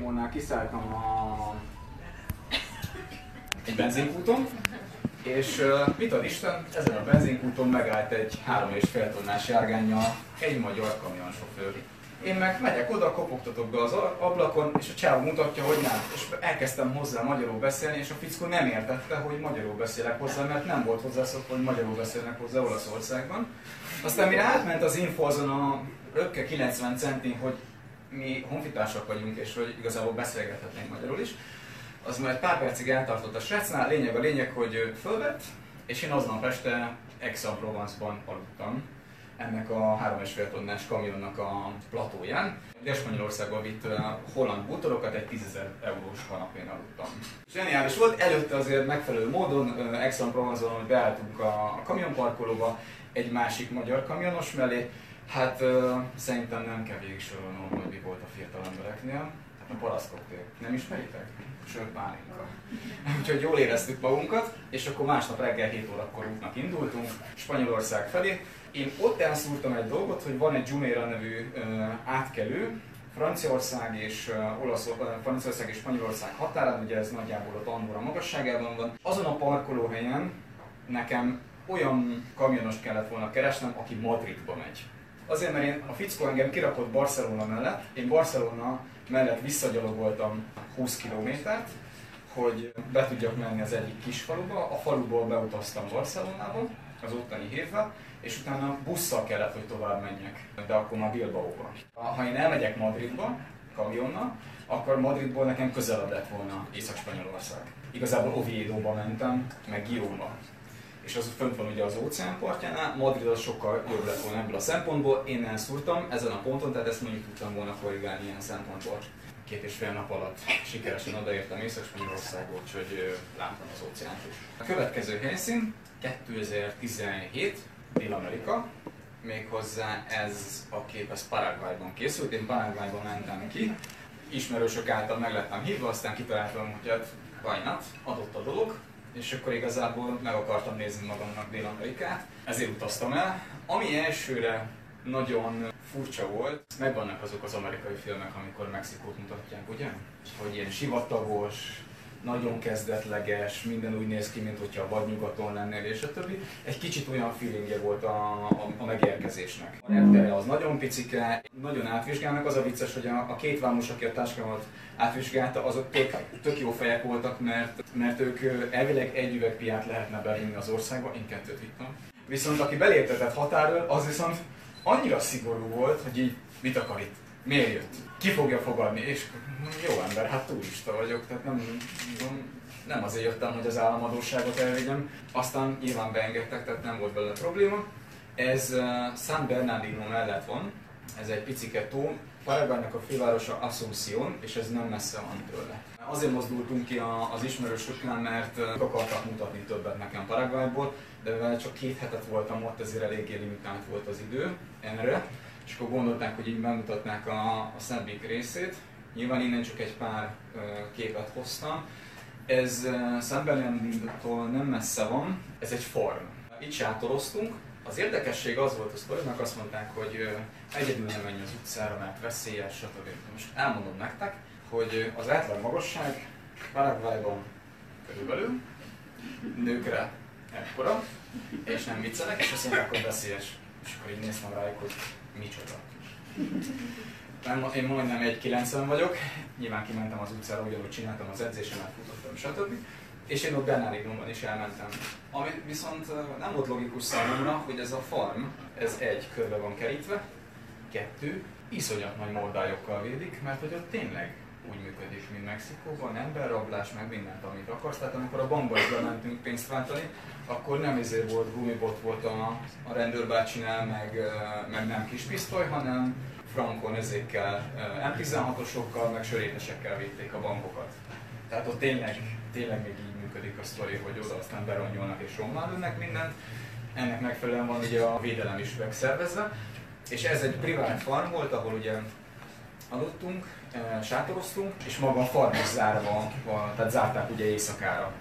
Démonnál kiszálltam a... egy benzinkúton, és uh, mit ad Isten, ezen a benzinkúton megállt egy 3,5 tonnás járgányjal egy magyar kamionsofőr. Én meg megyek oda, kopogtatok be az ablakon, és a csávó mutatja, hogy nem. És elkezdtem hozzá magyarul beszélni, és a fickó nem értette, hogy magyarul beszélek hozzá, mert nem volt hozzászokva, hogy magyarul beszélnek hozzá Olaszországban. Aztán mire átment az info azon a röpke 90 centin, hogy mi honfitársak vagyunk, és hogy igazából beszélgethetnénk magyarul is, az majd pár percig eltartott a srácnál, lényeg a lényeg, hogy fölvett, és én aznap este Aix-en-Provence-ban aludtam, ennek a 3,5 tonnás kamionnak a platóján. Dél-Spanyolországba vitt holland bútorokat, egy 10 eurós kanapén aludtam. Zseniális volt, előtte azért megfelelő módon uh, Aix-en-Provence-on, hogy beálltunk a kamionparkolóba, egy másik magyar kamionos mellé, Hát uh, szerintem nem kell végig hogy mi volt a fiatal embereknél. Hát a paraszkoktél. Nem ismeritek? Sőt, pálinka. Úgyhogy jól éreztük magunkat, és akkor másnap reggel 7 órakor útnak indultunk Spanyolország felé. Én ott elszúrtam egy dolgot, hogy van egy Jumeirah nevű uh, átkelő, Franciaország és Olasz, Franciaország és Spanyolország határán, ugye ez nagyjából a Andorra magasságában van. Azon a parkolóhelyen nekem olyan kamionos kellett volna keresnem, aki Madridba megy. Azért, mert én a fickó engem kirakott Barcelona mellett, én Barcelona mellett visszagyalogoltam 20 kilométert, hogy be tudjak menni az egyik kis faluba. A faluból beutaztam Barcelonába, az ottani hétbe, és utána busszal kellett, hogy tovább menjek, de akkor már Bilbaóba. Ha én elmegyek Madridba, kamionnal, akkor Madridból nekem közelebb lett volna Észak-Spanyolország. Igazából Oviedo-ba mentem, meg Gióba és az fönt van ugye az óceán partjánál, Madrid az sokkal jobb lett volna ebből a szempontból, én elszúrtam ezen a ponton, tehát ezt mondjuk tudtam volna korrigálni ilyen szempontból. Két és fél nap alatt sikeresen odaértem Észak-Spanyolországba, úgyhogy láttam az óceánt is. A következő helyszín 2017, Dél-Amerika, méghozzá ez a kép, ez Paraguayban készült, én Paraguayban mentem ki, ismerősök által meg lettem hívva, aztán kitaláltam, hogy hát vajnat, adott a dolog, és akkor igazából meg akartam nézni magamnak Dél-Amerikát, ezért utaztam el. Ami elsőre nagyon furcsa volt, megvannak azok az amerikai filmek, amikor Mexikót mutatják, ugye? Hogy ilyen sivatagos, nagyon kezdetleges, minden úgy néz ki, mint hogyha a vadnyugaton lennél, és a többi. Egy kicsit olyan feelingje volt a, a, a megérkezésnek. A reptere az nagyon picike, nagyon átvizsgálnak, az a vicces, hogy a, a két vámos, aki a táskámat átvizsgálta, azok tök, tök jó fejek voltak, mert, mert ők elvileg egy üveg piát lehetne bevinni az országba, én kettőt vittem. Viszont aki beléptetett határól, az viszont annyira szigorú volt, hogy így mit akar itt? Miért jött? Ki fogja fogadni? És jó ember, hát turista vagyok, tehát nem, nem azért jöttem, hogy az államadóságot elvigyem. Aztán nyilván beengedtek, tehát nem volt belőle probléma. Ez uh, San Bernardino mellett van, ez egy picike tó, Paraguaynak a fővárosa Asunción, és ez nem messze van tőle. Azért mozdultunk ki az ismerősökkel, mert akartak mutatni többet nekem Paraguayból, de mivel csak két hetet voltam ott, ezért eléggé limitált volt az idő erre, és akkor gondolták, hogy így bemutatnák a, a szebbik részét. Nyilván innen csak egy pár képet hoztam. Ez San Bernardino-tól nem messze van, ez egy farm. Itt sátoroztunk, az érdekesség az volt a sztorinak, azt mondták, hogy egyedül nem menj az utcára, mert veszélyes, stb. Most elmondom nektek, hogy az átlag magasság Paraguayban körülbelül, nőkre ekkora, és nem viccelek, és azt mondják, hogy veszélyes. És akkor így néztem rájuk, hogy micsoda. Én majdnem 1,90 vagyok, nyilván kimentem az utcára, ugyanúgy csináltam az edzésemet, futottam, stb és én ott Bernardinomban is elmentem. Ami viszont nem volt logikus számomra, hogy ez a farm, ez egy, körbe van kerítve, kettő, iszonyat nagy mordályokkal védik, mert hogy ott tényleg úgy működik, mint Mexikóban, emberrablás, meg mindent, amit akarsz. Tehát amikor a bankba is bementünk pénzt váltani, akkor nem ezért volt gumibot volt a, a rendőrbácsinál, meg, meg nem kis pisztoly, hanem frankon ezékkel, M16-osokkal, meg sörétesekkel védték a bankokat. Tehát ott tényleg, tényleg még így működik a sztori, hogy oda aztán beronyolnak és rommá mindent. Ennek megfelelően van ugye a védelem is megszervezve. És ez egy privát farm volt, ahol ugye aludtunk, e, sátoroztunk, és maga a farm is zárva van, tehát zárták ugye éjszakára.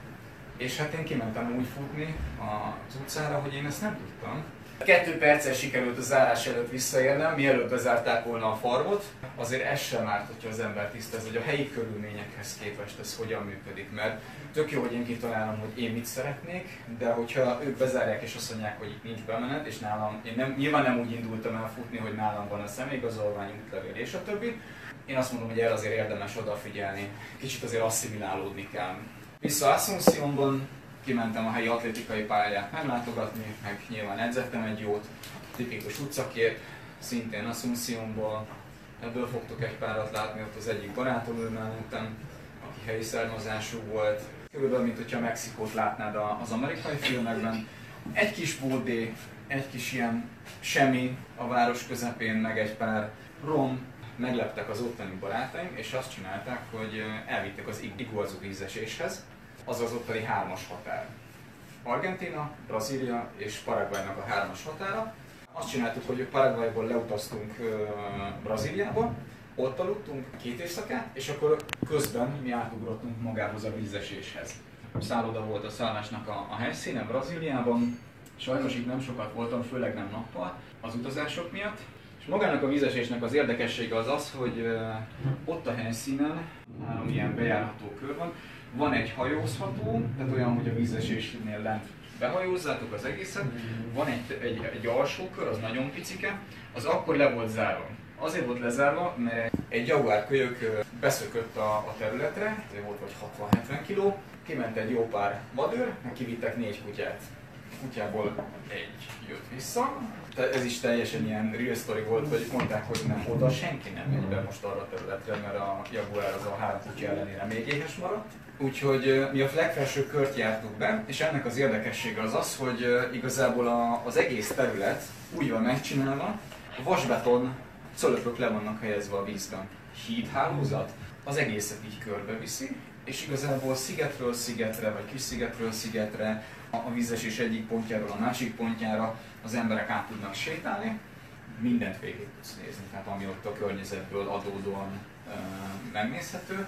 És hát én kimentem úgy futni az utcára, hogy én ezt nem tudtam. Kettő perccel sikerült a zárás előtt visszaérnem, mielőtt bezárták volna a farmot. Azért ez sem árt, hogyha az ember tisztáz, hogy a helyi körülményekhez képest ez hogyan működik, mert tök jó, hogy én kitalálom, hogy én mit szeretnék, de hogyha ők bezárják és azt mondják, hogy itt nincs bemenet, és nálam, én nem, nyilván nem úgy indultam el futni, hogy nálam van a személyigazolvány, útlevél és a többi. Én azt mondom, hogy erre azért érdemes odafigyelni, kicsit azért asszimilálódni kell. Vissza Asunciónban kimentem a helyi atlétikai pályát meglátogatni, meg nyilván edzettem egy jót, tipikus utcakép, szintén Asunciónból, ebből fogtok egy párat látni, ott az egyik barátom ül mellettem, aki helyi származású volt, körülbelül, mint hogyha Mexikót látnád az amerikai filmekben. Egy kis bódé, egy kis ilyen semmi a város közepén, meg egy pár rom, megleptek az ottani barátaim, és azt csinálták, hogy elvittek az Iguazu vízeséshez, az az ottani hármas határ. Argentina, Brazília és Paraguaynak a hármas határa. Azt csináltuk, hogy Paraguayból leutaztunk Brazíliába, ott aludtunk két éjszakát, és akkor közben mi átugrottunk magához a vízeséshez. Szálloda volt a szállásnak a, a helyszíne Brazíliában, sajnos itt nem sokat voltam, főleg nem nappal az utazások miatt. És magának a vízesésnek az érdekessége az az, hogy ott a helyszínen három ilyen bejárható kör van, van egy hajózható, tehát olyan, hogy a vízesésnél lent behajózzátok az egészet, van egy, egy, egy alsó kör, az nagyon picike, az akkor le volt zárva. Azért volt lezárva, mert egy jaguár kölyök beszökött a, a területre, volt vagy 60-70 kg, kiment egy jó pár vadőr, kivittek négy kutyát. Kutyából egy jött vissza, tehát ez is teljesen ilyen real story volt, hogy mondták, hogy nem oda senki nem megy be most arra a területre, mert a jaguár az a három kutya ellenére még éhes maradt. Úgyhogy mi a legfelső kört jártuk be, és ennek az érdekessége az az, hogy igazából a, az egész terület úgy van megcsinálva, a vasbeton cölöpök le vannak helyezve a vízben. Hídhálózat az egészet így körbeviszi, és igazából szigetről szigetre, vagy kis szigetről szigetre, a vízesés egyik pontjáról a másik pontjára az emberek át tudnak sétálni, mindent végig tudsz nézni, tehát ami ott a környezetből adódóan uh, megnézhető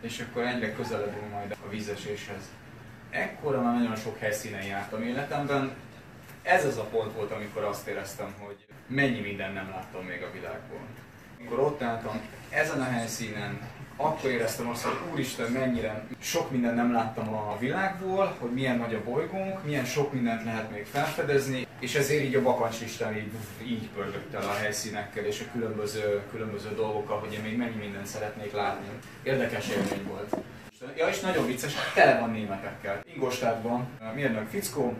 és akkor egyre közeledünk majd a vízeséshez. Ekkora már nagyon sok helyszínen jártam életemben. Ez az a pont volt, amikor azt éreztem, hogy mennyi minden nem láttam még a világból. Amikor ott álltam ezen a helyszínen, akkor éreztem azt, hogy úristen, mennyire sok mindent nem láttam a világból, hogy milyen nagy a bolygónk, milyen sok mindent lehet még felfedezni, és ezért így a bakancslistán így, így pörgött el a helyszínekkel és a különböző, különböző dolgokkal, hogy én még mennyi mindent szeretnék látni. Érdekes élmény volt. Ja, és nagyon vicces, tele van németekkel. Ingolstadtban, mérnök fickó,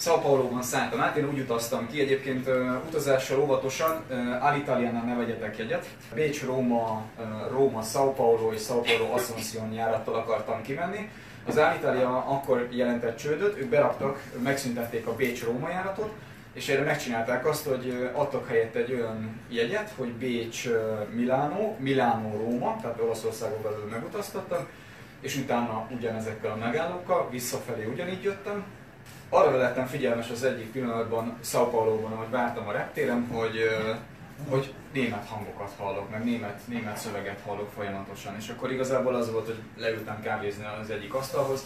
São Paulo-ban szálltam át, én úgy utaztam ki, egyébként uh, utazással óvatosan, uh, Alitalia-nál ne vegyetek jegyet. Bécs, Róma, uh, Róma, São Paulo és São Paulo Asunción járattal akartam kimenni. Az Alitalia akkor jelentett csődöt, ők beraktak, megszüntették a Bécs-Róma járatot, és erre megcsinálták azt, hogy adtak helyett egy olyan jegyet, hogy Bécs-Milánó, Milánó-Róma, tehát Olaszországon belül megutaztattam, és utána ugyanezekkel a megállókkal, visszafelé ugyanígy jöttem, arra lettem figyelmes az egyik pillanatban São Paulo-ban, hogy vártam a reptéren, hogy, hogy német hangokat hallok, meg német, német szöveget hallok folyamatosan. És akkor igazából az volt, hogy leültem kávézni az egyik asztalhoz,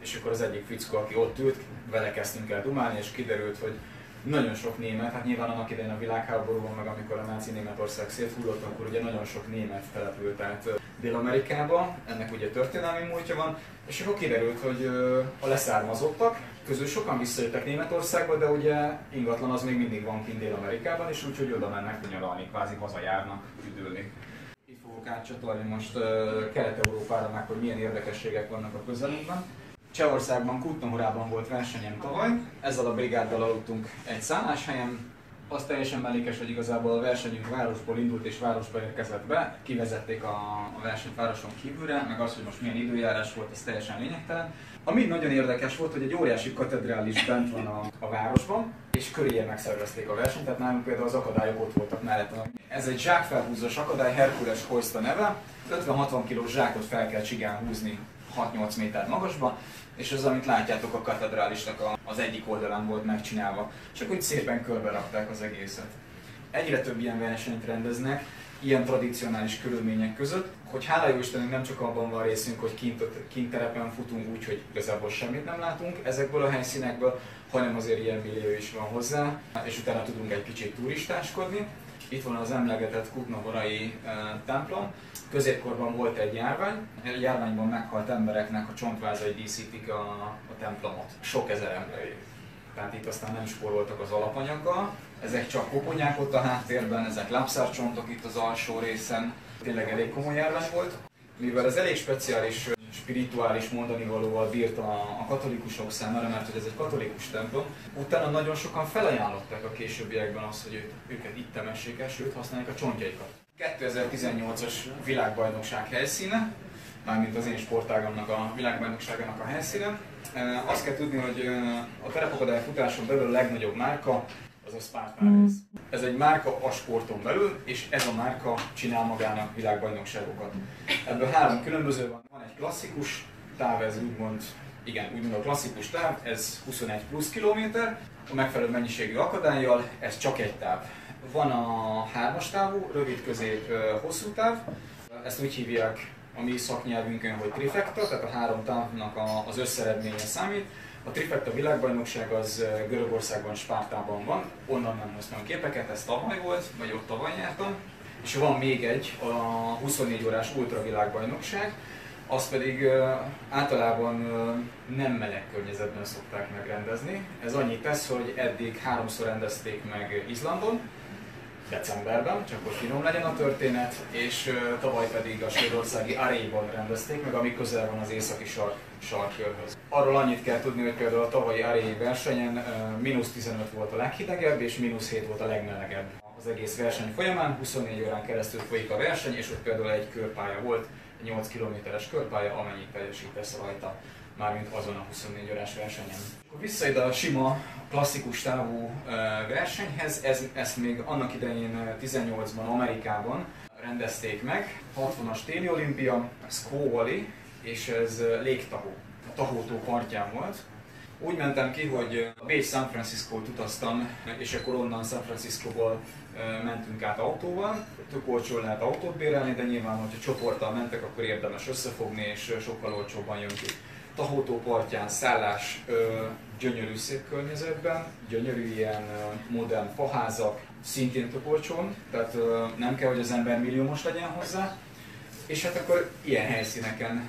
és akkor az egyik fickó, aki ott ült, vele kezdtünk el dumálni, és kiderült, hogy nagyon sok német, hát nyilván annak idején a világháborúban, meg amikor a náci Németország széthullott, akkor ugye nagyon sok német települt át Dél-Amerikába, ennek ugye történelmi múltja van, és akkor kiderült, hogy a leszármazottak közül sokan visszajöttek Németországba, de ugye ingatlan az még mindig van kint Dél-Amerikában, és úgyhogy oda mennek nyaralni, kvázi hazajárnak, üdülni. Itt fogok átcsatolni most Kelet-Európára meg, hogy milyen érdekességek vannak a közelünkben. Csehországban, Kutnohorában volt versenyem tavaly, ezzel a brigáddal aludtunk egy szálláshelyen, az teljesen mellékes, hogy igazából a versenyünk városból indult és városba érkezett be, kivezették a, a versenyt városon kívülre, meg az, hogy most milyen időjárás volt, ez teljesen lényegtelen. Ami nagyon érdekes volt, hogy egy óriási katedrális bent van a, a városban, és köréje megszervezték a versenyt, tehát nálunk például az akadályok ott voltak mellett. Ez egy zsákfelhúzós akadály, Herkules Hoist neve, 50-60 kg zsákot fel kell csigán húzni 6-8 méter magasba, és az, amit látjátok a katedrálisnak az egyik oldalán volt megcsinálva. Csak úgy szépen körbe rakták az egészet. Egyre több ilyen versenyt rendeznek, ilyen tradicionális körülmények között, hogy hála jó Istennek nem csak abban van részünk, hogy kint, kint terepen futunk úgy, hogy igazából semmit nem látunk ezekből a helyszínekből, hanem azért ilyen millió is van hozzá, és utána tudunk egy kicsit turistáskodni. Itt van az emlegetett Kutnaborai e, templom. Középkorban volt egy járvány, a járványban meghalt embereknek a csontvázai díszítik a, a templomot. Sok ezer ember tehát itt aztán nem spóroltak az alapanyaggal. Ezek csak koponyák ott a háttérben, ezek lábszárcsontok itt az alsó részen. Tényleg elég komoly járvány volt. Mivel ez elég speciális, spirituális mondani valóval bírt a, a katolikusok számára, mert hogy ez egy katolikus templom, utána nagyon sokan felajánlották a későbbiekben azt, hogy őt, őket itt temessék el, sőt használják a csontjaikat. 2018-as világbajnokság helyszíne, mármint az én sportágamnak a világbajnokságának a helyszíne. Azt kell tudni, hogy a terepakadály futáson belül a legnagyobb márka az a Spartan Race. Ez egy márka a sporton belül, és ez a márka csinál magának világbajnokságokat. Ebből három különböző van. Van egy klasszikus táv, ez úgymond, igen, úgymond a klasszikus táv, ez 21 plusz kilométer, a megfelelő mennyiségű akadályjal, ez csak egy táv. Van a hármas távú, rövid, közép, hosszú táv, ezt úgy hívják a mi szaknyelvünkön, hogy trifecta, tehát a három távnak az összeredménye számít. A trifecta világbajnokság az Görögországban, Spártában van, onnan nem hoztam képeket, ez tavaly volt, vagy ott tavaly jártam. És van még egy, a 24 órás ultra világbajnokság, az pedig általában nem meleg környezetben szokták megrendezni. Ez annyit tesz, hogy eddig háromszor rendezték meg Izlandon, decemberben, csak hogy finom legyen a történet, és tavaly pedig a svédországi Aréban rendezték meg, ami közel van az északi sark, sarkkörhöz. Arról annyit kell tudni, hogy például a tavalyi Aré versenyen mínusz 15 volt a leghidegebb, és mínusz 7 volt a legmelegebb. Az egész verseny folyamán 24 órán keresztül folyik a verseny, és ott például egy körpálya volt, 8 kilométeres körpálya, amennyit teljesítesz rajta mármint azon a 24 órás versenyen. Akkor vissza ide a sima, klasszikus távú versenyhez, ez, ezt még annak idején 18-ban Amerikában rendezték meg, 60-as téli olimpia, Squaw és ez légtahó, a tahótó partján volt. Úgy mentem ki, hogy a Bécs San Francisco-t utaztam, és akkor onnan San Francisco-ból mentünk át autóval. Tök olcsó lehet autót bérelni, de nyilván, hogyha csoporttal mentek, akkor érdemes összefogni, és sokkal olcsóbban jön ki. Tahótó partján szállás ö, gyönyörű szép környezetben, gyönyörű ilyen modern faházak, szintén tök olcsón, tehát nem kell, hogy az ember milliómos legyen hozzá, és hát akkor ilyen helyszíneken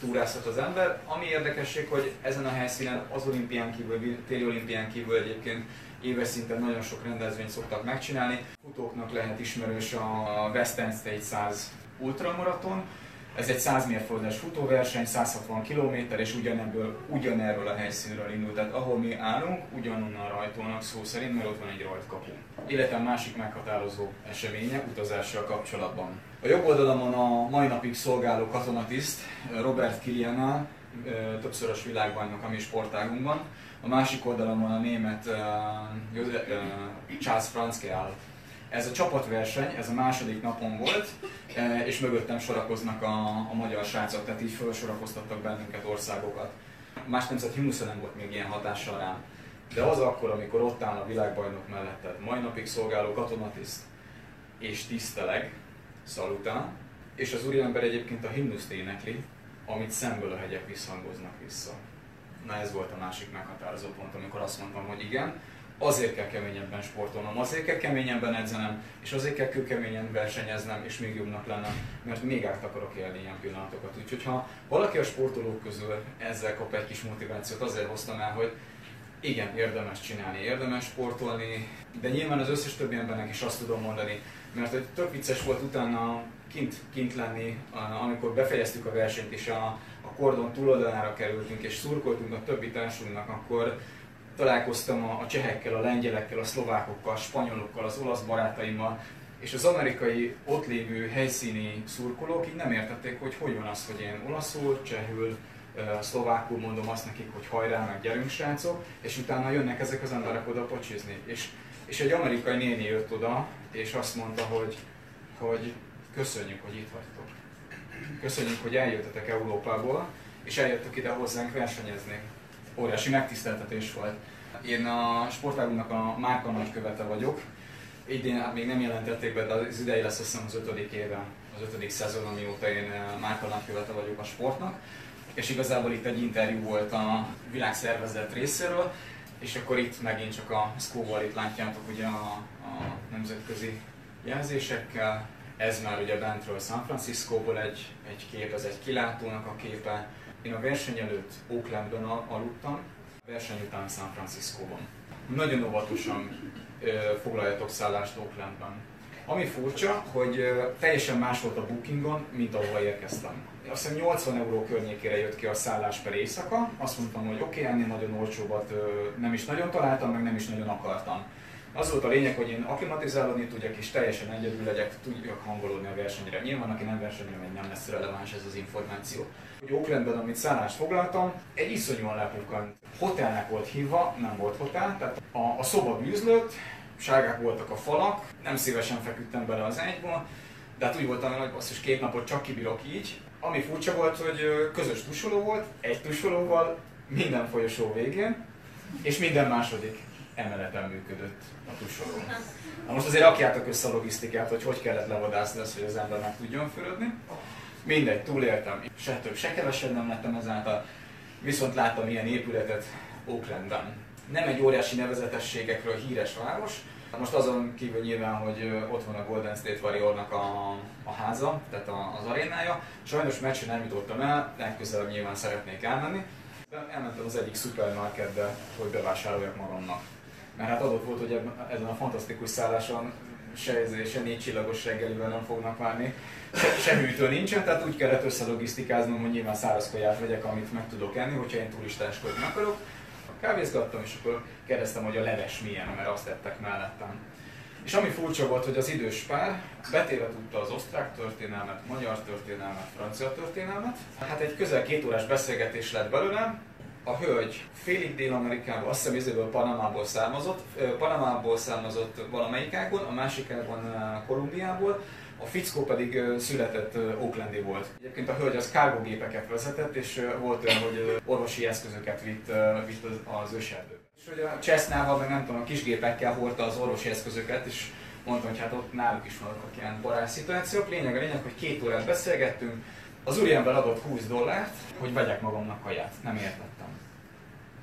túrázhat az ember. Ami érdekesség, hogy ezen a helyszínen az olimpián kívül, téli olimpián kívül egyébként éves szinten nagyon sok rendezvényt szoktak megcsinálni. Futóknak lehet ismerős a Western State 100 ultramaraton, ez egy 100 mérföldes futóverseny, 160 km, és ugyanebből, ugyanerről a helyszínről indult. Tehát ahol mi állunk, ugyanonnan rajtolnak szó szerint, mert ott van egy rajtkapu. Életem másik meghatározó eseménye utazással kapcsolatban. A jobb oldalamon a mai napig szolgáló katonatiszt Robert Kiliana, többszörös világbajnok a mi sportágunkban. A másik oldalamon a német Charles Franzke áll ez a csapatverseny, ez a második napon volt, e, és mögöttem sorakoznak a, a magyar srácok, tehát így felsorakoztattak bennünket országokat. Más nemzet himnusza nem volt még ilyen hatással rám. De az akkor, amikor ott áll a világbajnok melletted, mai napig szolgáló katonatiszt, és tiszteleg, szalutál, és az úriember egyébként a himnuszt énekli, amit szemből a hegyek visszhangoznak vissza. Na ez volt a másik meghatározó pont, amikor azt mondtam, hogy igen, azért kell keményebben sportolnom, azért kell keményebben edzenem, és azért kell kőkeményen versenyeznem, és még jobbnak lennem, mert még át akarok élni ilyen pillanatokat. Úgyhogy ha valaki a sportolók közül ezzel kap egy kis motivációt, azért hoztam el, hogy igen, érdemes csinálni, érdemes sportolni, de nyilván az összes többi embernek is azt tudom mondani, mert hogy tök vicces volt utána kint, kint lenni, amikor befejeztük a versenyt, és a, a kordon túloldalára kerültünk, és szurkoltunk a többi társunknak, akkor találkoztam a, a csehekkel, a lengyelekkel, a szlovákokkal, a spanyolokkal, az olasz barátaimmal, és az amerikai ott lévő helyszíni szurkolók így nem értették, hogy hogy van az, hogy én olaszul, csehül, szlovákul mondom azt nekik, hogy hajrá, meg gyerünk srácok, és utána jönnek ezek az emberek oda pocsizni. És, és egy amerikai néni jött oda, és azt mondta, hogy, hogy köszönjük, hogy itt vagytok. Köszönjük, hogy eljöttetek Európából, és eljöttek ide hozzánk versenyezni óriási megtiszteltetés volt. Én a sportágunknak a márka nagykövete vagyok, idén hát még nem jelentették be, de az idei lesz azt hiszem az ötödik éve, az ötödik szezon, amióta én Márka nagykövete vagyok a sportnak. És igazából itt egy interjú volt a világszervezet részéről, és akkor itt megint csak a Scoville itt látjátok ugye a, a nemzetközi jelzésekkel. Ez már ugye bentről San Franciscóból egy, egy kép, ez egy kilátónak a képe. Én a verseny előtt Oaklandben aludtam, a verseny után San Franciscóban. Nagyon óvatosan foglaljatok szállást Oaklandben. Ami furcsa, hogy teljesen más volt a bookingon, mint ahova érkeztem. Azt hiszem 80 euró környékére jött ki a szállás per éjszaka. Azt mondtam, hogy oké, okay, ennél nagyon olcsóbbat nem is nagyon találtam, meg nem is nagyon akartam. Az volt a lényeg, hogy én aklimatizálódni tudjak és teljesen egyedül legyek, tudjak hangolódni a versenyre. Nyilván, aki nem versenyre megy, nem lesz releváns ez az információ. Hogy Oaklandben, amit szállást foglaltam, egy iszonyúan lepukkant hotelnek volt hívva, nem volt hotel, tehát a, a szoba bűzlött, sárgák voltak a falak, nem szívesen feküdtem bele az ágyba, de hát úgy voltam, hogy basszus két napot csak kibírok így. Ami furcsa volt, hogy közös tusoló volt, egy tusolóval, minden folyosó végén, és minden második emeleten működött a tusoló. Na most azért rakjátok össze a logisztikát, hogy hogy kellett levadászni azt, hogy az ember meg tudjon fürödni. Mindegy, túléltem, se több, se kevesebb nem lettem ezáltal, viszont láttam ilyen épületet Oaklandben. Nem egy óriási nevezetességekről híres város, most azon kívül nyilván, hogy ott van a Golden State Warriornak a, a háza, tehát az arénája. Sajnos meccsen nem jutottam el, legközelebb nyilván szeretnék elmenni. Elmentem az egyik szupermarketbe, hogy bevásároljak magamnak. Mert hát adott volt, hogy ezen a fantasztikus szálláson se, se négy csillagos reggelivel nem fognak várni, se, se hűtő nincsen, tehát úgy kellett összelogisztikáznom, hogy nyilván száraz kaját vegyek, amit meg tudok enni, hogyha én turistáskodni akarok. Kávézgattam, és akkor kérdeztem, hogy a leves milyen, mert azt tettek mellettem. És ami furcsa volt, hogy az idős pár betéve tudta az osztrák történelmet, magyar történelmet, francia történelmet. Hát egy közel két órás beszélgetés lett belőlem, a hölgy félig Dél-Amerikából, azt hiszem izéből Panamából származott, Panamából származott valamelyik ágon, a másik ágon Kolumbiából, a fickó pedig született Oaklandi volt. Egyébként a hölgy az kárgógépeket vezetett, és volt olyan, hogy orvosi eszközöket vitt, vitt az, az. És hogy a Csesznával, meg nem tudom, a kisgépekkel hordta az orvosi eszközöket, és mondtam, hogy hát ott náluk is vannak ilyen barát szituációk. Lényeg a lényeg, hogy két órát beszélgettünk, az úriember adott 20 dollárt, hogy vegyek magamnak kaját. Nem értettem.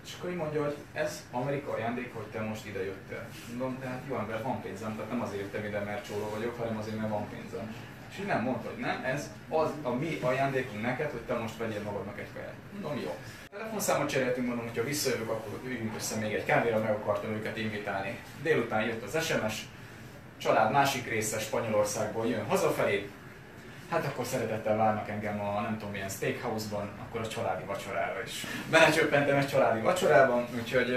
És akkor így mondja, hogy ez Amerika ajándék, hogy te most ide jöttél. Mondom, tehát jó ember, van pénzem, tehát nem azért jöttem ide, mert csóró vagyok, hanem azért, mert van pénzem. És így nem mondta, hogy nem, ez az a mi ajándékunk neked, hogy te most vegyél magadnak egy kaját. Mondom, jó. Telefonszámot cseréltünk, mondom, hogy ha visszajövök, akkor üljünk össze még egy kávéra, meg akartam őket invitálni. Délután jött az SMS, család másik része Spanyolországból jön hazafelé, hát akkor szeretettel várnak engem a nem tudom milyen steakhouse-ban, akkor a családi vacsorára is. Belecsöppentem egy családi vacsorában, úgyhogy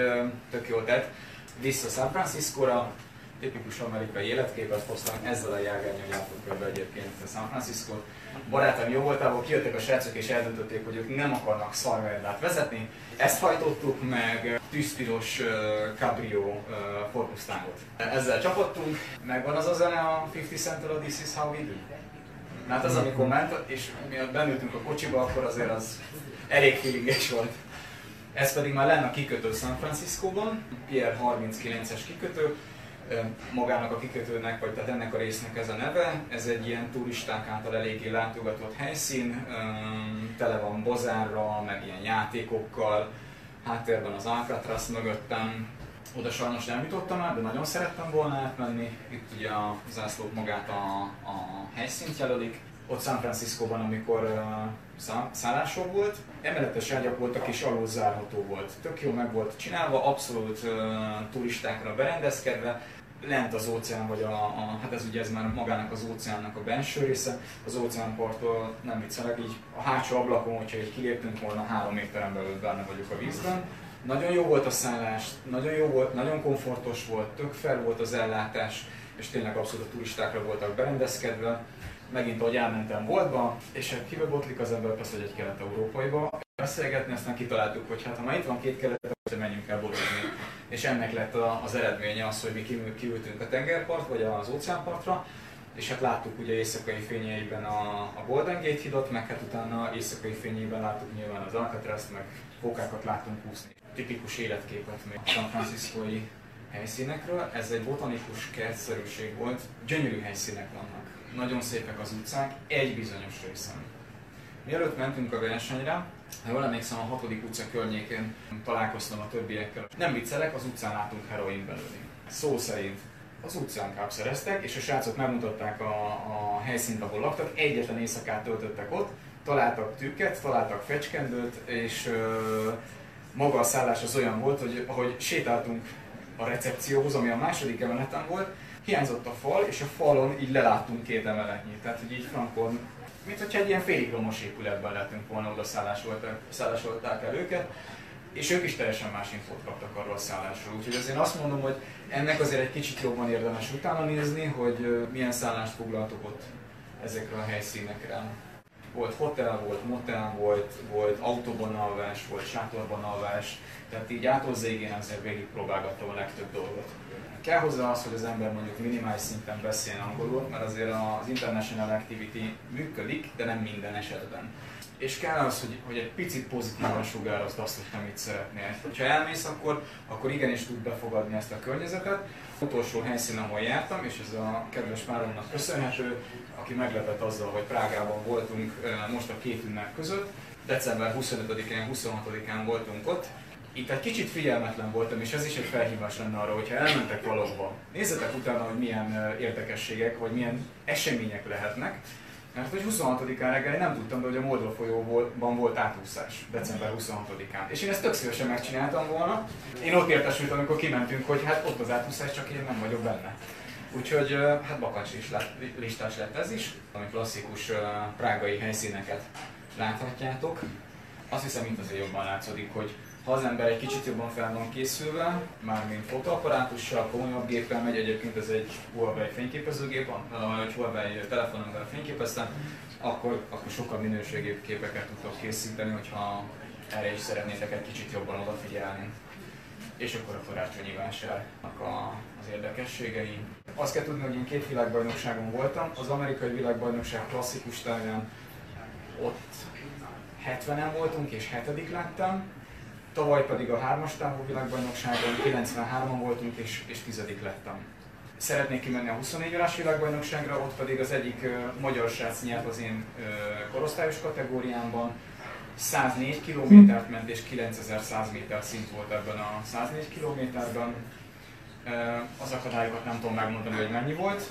tök jó tett. Vissza San Francisco-ra, tipikus amerikai életképet hoztam, ezzel a járgányon jártunk körbe egyébként a San Francisco-t. Barátom jó voltából kijöttek a srácok és eldöntötték, hogy ők nem akarnak szarverdát vezetni. Ezt hajtottuk meg tűzpiros uh, cabrio uh, forpusztángot. Ezzel csapottunk, megvan az a zene a 50 Central a This is how we do. Mert az, amikor ment, és miatt bennültünk a kocsiba, akkor azért az elég feelinges volt. Ez pedig már lenne a kikötő San Francisco-ban, Pier 39-es kikötő, magának a kikötőnek, vagy tehát ennek a résznek ez a neve. Ez egy ilyen turisták által eléggé látogatott helyszín, tele van bozárral, meg ilyen játékokkal, háttérben az Alcatraz mögöttem, oda sajnos nem jutottam el, de nagyon szerettem volna átmenni. Itt ugye a zászlók magát a, a helyszínt jelölik. Ott San Franciscóban, amikor uh, szállások volt, emeletes ágyak voltak és alul zárható volt. Tök jó meg volt csinálva, abszolút uh, turistákra berendezkedve, lent az óceán, vagy a, a, hát ez ugye ez már magának az óceánnak a benső része, az óceánparttól nem viccelek, így a hátsó ablakon, hogyha így kiléptünk volna, három méteren belül benne vagyok a vízben, nagyon jó volt a szállás, nagyon jó volt, nagyon komfortos volt, tök fel volt az ellátás, és tényleg abszolút a turistákra voltak berendezkedve. Megint, ahogy elmentem boltba, és hát kibe botlik az ember, persze, hogy egy kelet-európaiba. Beszélgetni, aztán kitaláltuk, hogy hát ha már itt van két kelet, akkor menjünk el botlizni. És ennek lett az eredménye az, hogy mi kiültünk a tengerpart, vagy az óceánpartra, és hát láttuk ugye éjszakai fényeiben a, a Golden Gate hidot, meg hát utána éjszakai fényében láttuk nyilván az Alcatraz-t, meg fókákat láttunk úszni tipikus életképet még San Franciscoi helyszínekről. Ez egy botanikus kertszerűség volt, gyönyörű helyszínek vannak. Nagyon szépek az utcák, egy bizonyos részen. Mielőtt mentünk a versenyre, ha jól emlékszem, a hatodik utca környékén találkoztam a többiekkel. Nem viccelek, az utcán látunk heroin belőni. Szó szerint az utcán kápszereztek, és a srácok megmutatták a, a helyszínt, ahol laktak, egyetlen éjszakát töltöttek ott, találtak tükket, találtak fecskendőt, és ö, maga a szállás az olyan volt, hogy ahogy sétáltunk a recepcióhoz, ami a második emeleten volt, hiányzott a fal, és a falon így leláttunk két emeletnyit. Tehát, hogy így frankon, mint hogyha egy ilyen félig romos épületben lehetünk volna, oda szállásolták el őket, és ők is teljesen más infót kaptak arról a szállásról. Úgyhogy azért azt mondom, hogy ennek azért egy kicsit jobban érdemes utána nézni, hogy milyen szállást foglaltok ott ezekre a helyszínekre. Volt hotel, volt motel, volt, volt autóban alvás, volt sátorban alvás, tehát így áthozzá azért végig próbálgattam a legtöbb dolgot. Kell hozzá az, hogy az ember mondjuk minimális szinten beszél angolul, mert azért az International Activity működik, de nem minden esetben. És kell az, hogy, hogy egy picit pozitívan sugározd azt, hogy te mit szeretnél. Ha elmész, akkor, akkor igenis tud befogadni ezt a környezetet. Utolsó helyszín, ahol jártam, és ez a kedves páromnak köszönhető, aki meglepett azzal, hogy Prágában voltunk most a két ünnep között. December 25-én, 26-án voltunk ott, itt egy kicsit figyelmetlen voltam, és ez is egy felhívás lenne arra, hogyha elmentek valahova, nézzetek utána, hogy milyen érdekességek, vagy milyen események lehetnek, mert hogy 26-án reggel nem tudtam, hogy a Moldva folyóban volt átúszás, december 26-án. És én ezt tök szívesen megcsináltam volna. Én ott értesültem, amikor kimentünk, hogy hát ott az átúszás, csak én nem vagyok benne. Úgyhogy hát bakancs is lett, listás lett ez is, ami klasszikus prágai helyszíneket láthatjátok. Azt hiszem itt azért jobban látszódik, hogy ha az ember egy kicsit jobban fel van készülve, mármint fotoapparátussal, komolyabb géppel megy, egyébként ez egy Huawei fényképezőgép, egy Huawei telefonommal fényképeztem, akkor, akkor sokkal minőségibb képeket tudok készíteni, hogyha erre is szeretnétek egy kicsit jobban odafigyelni. És akkor a karácsonyi vásárnak a, az érdekességei. Azt kell tudni, hogy én két világbajnokságon voltam. Az amerikai világbajnokság klasszikus távján ott 70-en voltunk és hetedik lettem, Tavaly pedig a hármas távú világbajnokságon 93-an voltunk és, és tizedik lettem. Szeretnék kimenni a 24 órás világbajnokságra, ott pedig az egyik uh, magyar srác nyert az én uh, korosztályos kategóriámban. 104 kilométert ment és 9100 méter szint volt ebben a 104 kilométerben. Uh, az akadályokat nem tudom megmondani, hogy mennyi volt,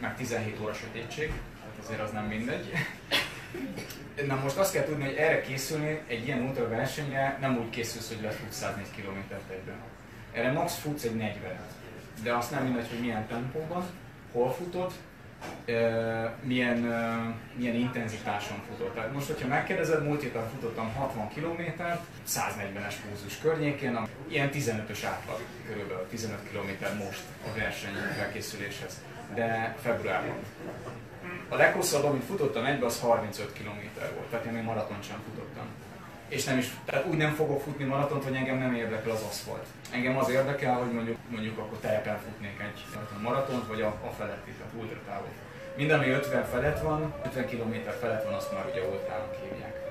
meg 17 óra sötétség, tehát azért az nem mindegy. Na most azt kell tudni, hogy erre készülni egy ilyen ultra versenyre nem úgy készülsz, hogy lefutsz 104 km egyben. Erre max futsz egy 40 de azt nem mindegy, hogy milyen tempóban, hol futod, milyen, milyen intenzitáson futod. Tehát most, hogyha megkérdezed, múlt héten futottam 60 km, 140-es pulzus környékén, ilyen 15-ös átlag körülbelül, 15 km most a verseny felkészüléshez, de februárban. A leghosszabb, amit futottam egybe, az 35 km volt, tehát én még maraton sem futottam. És nem is, tehát úgy nem fogok futni maratont, hogy engem nem érdekel az aszfalt. Engem az érdekel, hogy mondjuk, mondjuk akkor terepen futnék egy maratont, vagy a, a feletti, tehát ultratávot. Minden, ami 50 felett van, 50 km felett van, azt már ugye ultrának hívják.